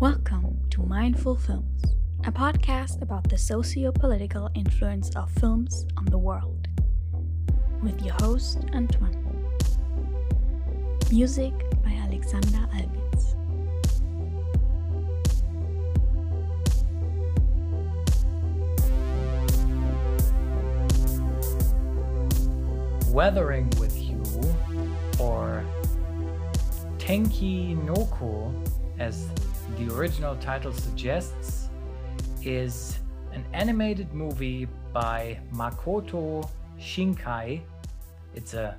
Welcome to Mindful Films, a podcast about the socio political influence of films on the world. With your host, Antoine. Music by Alexander Albitz. Weathering with You, or Tenki no Noku, as the original title suggests, is an animated movie by Makoto Shinkai. It's a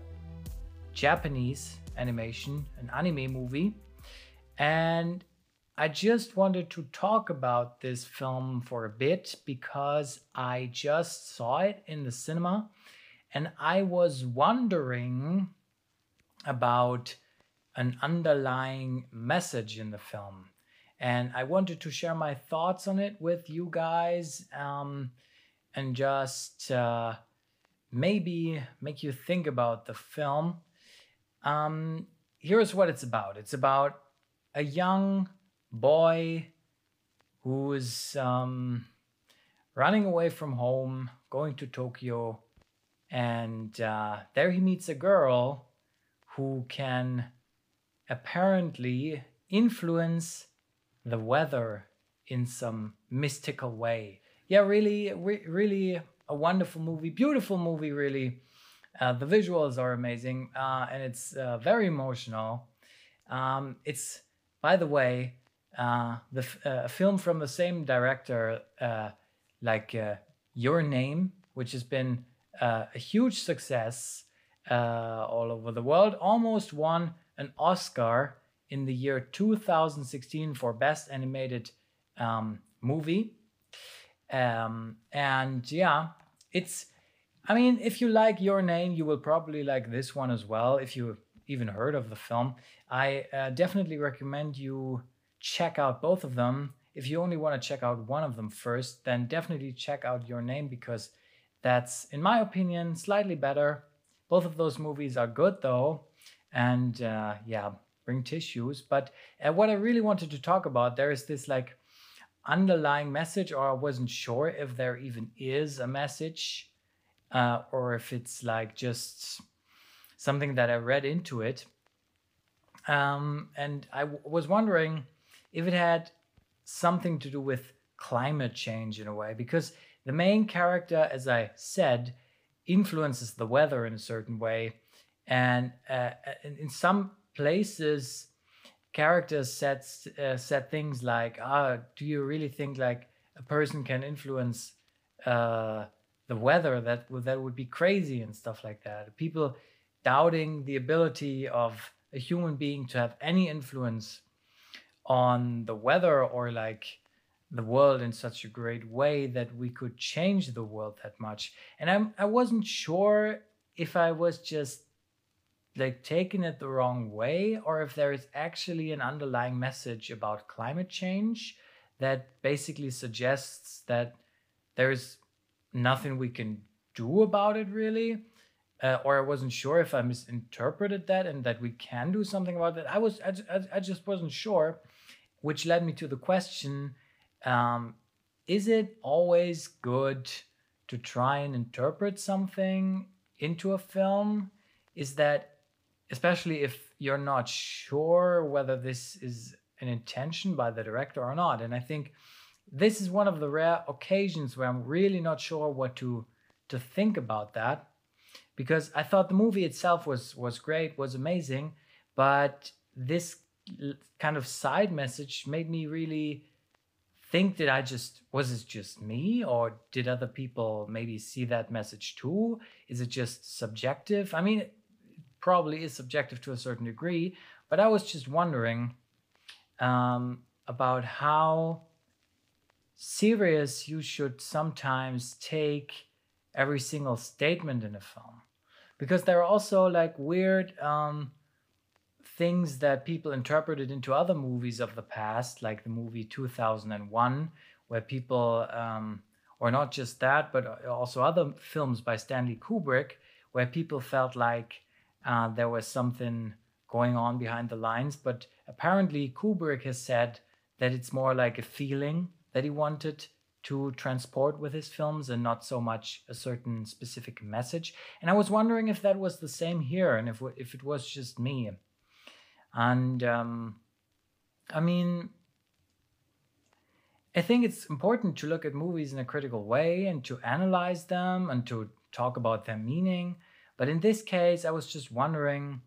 Japanese animation, an anime movie. And I just wanted to talk about this film for a bit because I just saw it in the cinema and I was wondering about an underlying message in the film. And I wanted to share my thoughts on it with you guys um, and just uh, maybe make you think about the film. Um, here's what it's about it's about a young boy who's um, running away from home, going to Tokyo, and uh, there he meets a girl who can apparently influence the weather in some mystical way. Yeah, really, re- really a wonderful movie, beautiful movie, really. Uh, the visuals are amazing uh, and it's uh, very emotional. Um, it's, by the way, uh, the uh, film from the same director, uh, like Your Name, which has been a huge success all over the world, almost won an Oscar in the year 2016 for Best Animated um, Movie. Um, and yeah, it's, I mean, if you like Your Name, you will probably like this one as well. If you even heard of the film, I uh, definitely recommend you check out both of them. If you only want to check out one of them first, then definitely check out Your Name because that's, in my opinion, slightly better. Both of those movies are good though. And uh, yeah, bring tissues. But uh, what I really wanted to talk about, there is this like underlying message, or I wasn't sure if there even is a message, uh, or if it's like just something that I read into it. Um, and I w- was wondering if it had something to do with climate change in a way, because the main character, as I said, influences the weather in a certain way. And uh, in, in some places characters said uh, things like ah do you really think like a person can influence uh, the weather? That that would be crazy and stuff like that. People doubting the ability of a human being to have any influence on the weather or like the world in such a great way that we could change the world that much. And i'm i wasn't sure if i was just like taking it the wrong way or if there is actually an underlying message about climate change that basically suggests that there's nothing we can do about it really uh, or i wasn't sure if i misinterpreted that and that we can do something about it i was i, I just wasn't sure which led me to the question um, is it always good to try and interpret something into a film? Is that especially if you're not sure whether this is an intention by the director or not. And I think this is one of the rare occasions where I'm really not sure what to to think about that because I thought the movie itself was was great, was amazing, but this kind of side message made me really think that I just was it just me or did other people maybe see that message too? Is it just subjective? I mean, probably is subjective to a certain degree, but I was just wondering um, about how serious you should sometimes take every single statement in a film. Because there are also like weird um, things that people interpreted into other movies of the past, like the movie 2001, where people, um, or not just that, but also other films by Stanley Kubrick, where people felt like uh, there was something going on behind the lines. But apparently, Kubrick has said that it's more like a feeling that he wanted to transport with his films and not so much a certain specific message. And I was wondering if that was the same here and if if it was just me. And um, I mean, I think it's important to look at movies in a critical way and to analyze them and to talk about their meaning. But in this case, I was just wondering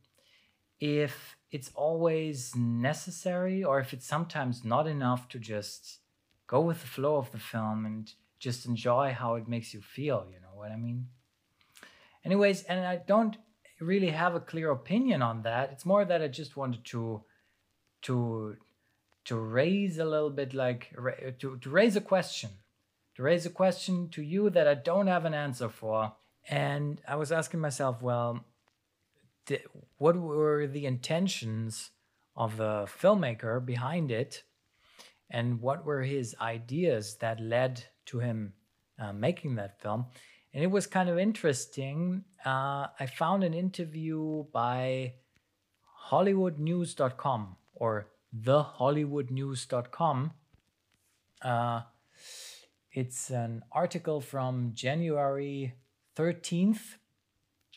if it's always necessary or if it's sometimes not enough to just go with the flow of the film and just enjoy how it makes you feel, you know what I mean? Anyways, and I don't really have a clear opinion on that. It's more that I just wanted to to to raise a little bit like to, to raise a question to raise a question to you that i don't have an answer for and i was asking myself well what were the intentions of the filmmaker behind it? And what were his ideas that led to him uh, making that film? And it was kind of interesting. Uh, i found an interview by hollywoodnews.com or thehollywoodnews.com. Uh, it's an article from January 13th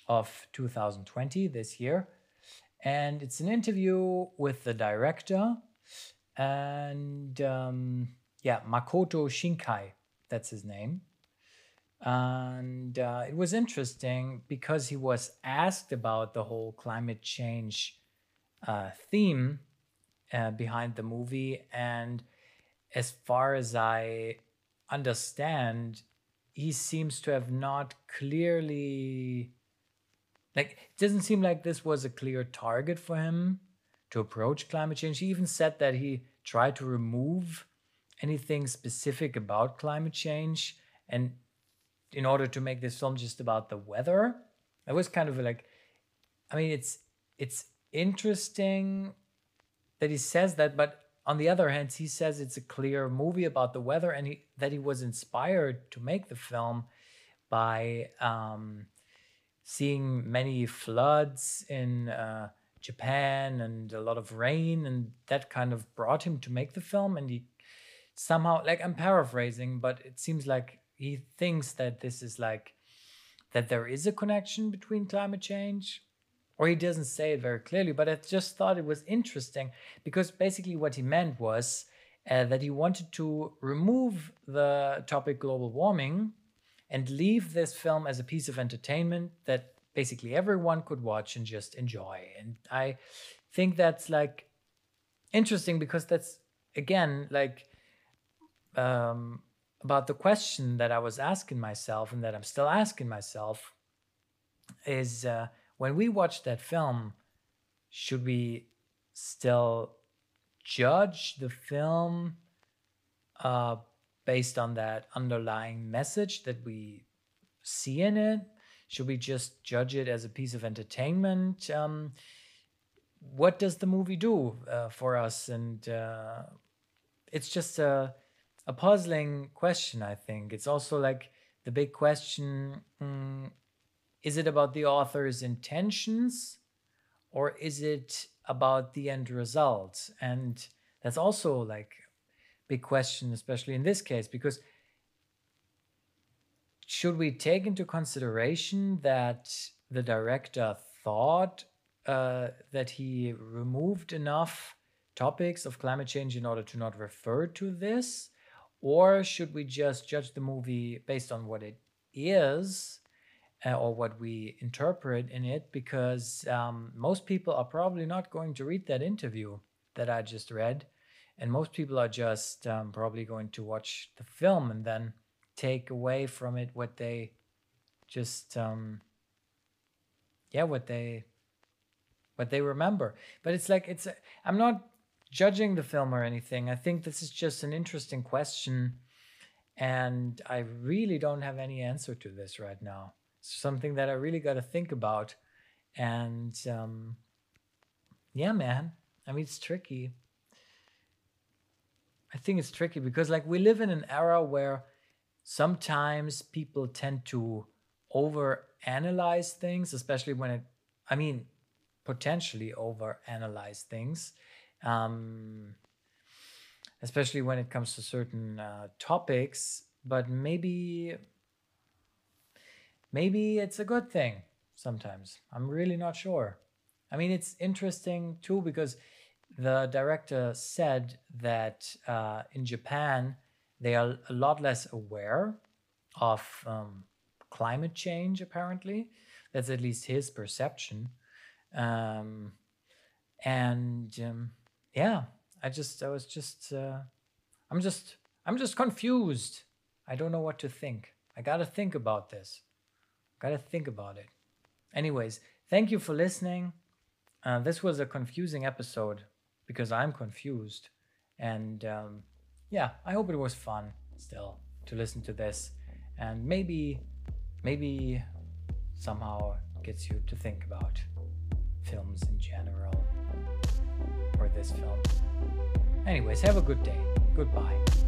of 2020, this year. And it's an interview with the director and, um, yeah, Makoto Shinkai, that's his name. And uh, it was interesting because he was asked about the whole climate change uh, theme uh, behind the movie. And as far as I understand, he seems to have not clearly like it doesn't seem like this was a clear target for him to approach climate change. He even said that he tried to remove anything specific about climate change and in order to make this film just about the weather. It was kind of like I mean it's it's interesting that he says that, but on the other hand, he says it's a clear movie about the weather and he, that he was inspired to make the film by um, seeing many floods in uh, Japan and a lot of rain, and that kind of brought him to make the film. And he somehow, like, I'm paraphrasing, but it seems like he thinks that this is like that there is a connection between climate change or he doesn't say it very clearly, but I just thought it was interesting because basically what he meant was uh, that he wanted to remove the topic global warming and leave this film as a piece of entertainment that basically everyone could watch and just enjoy. And I think that's like interesting because that's again like um, about the question that I was asking myself and that I'm still asking myself is. Uh, when we watch that film, should we still judge the film uh, based on that underlying message that we see in it? Should we just judge it as a piece of entertainment? Um, what does the movie do uh, for us? And uh, it's just a, a puzzling question, I think. It's also like the big question mm, is it about the author's intentions or is it about the end result? And that's also like big question, especially in this case, because should we take into consideration that the director thought uh, that he removed enough topics of climate change in order to not refer to this? Or should we just judge the movie based on what it is uh, or what we interpret in it because um, most people are probably not going to read that interview that I just read. And most people are just um, probably going to watch the film and then take away from it what they just, um, yeah, what they, what they remember. But it's like, it's, I'm not judging the film or anything. I think this is just an interesting question. And I really don't have any answer to this right now something that I really got to think about. And um, yeah, man, I mean, it's tricky. I think it's tricky because, like, we live in an era where sometimes people tend to over analyze things, especially when it, I mean, potentially over analyze things. Um, especially when it comes to certain uh, topics. But maybe, maybe it's a good thing sometimes. I'm really not sure. I mean, it's interesting too because the director said that uh, in Japan they are a lot less aware of um, climate change. Apparently, that's at least his perception. Um, and um, yeah, I just I was just uh, I'm just I'm just confused. I don't know what to think. I gotta think about this. Gotta think about it. Anyways, thank you for listening. Uh, this was a confusing episode because I'm confused. And um, yeah, I hope it was fun still to listen to this. And maybe, maybe somehow gets you to think about films in general or this film. Anyways, have a good day. Goodbye.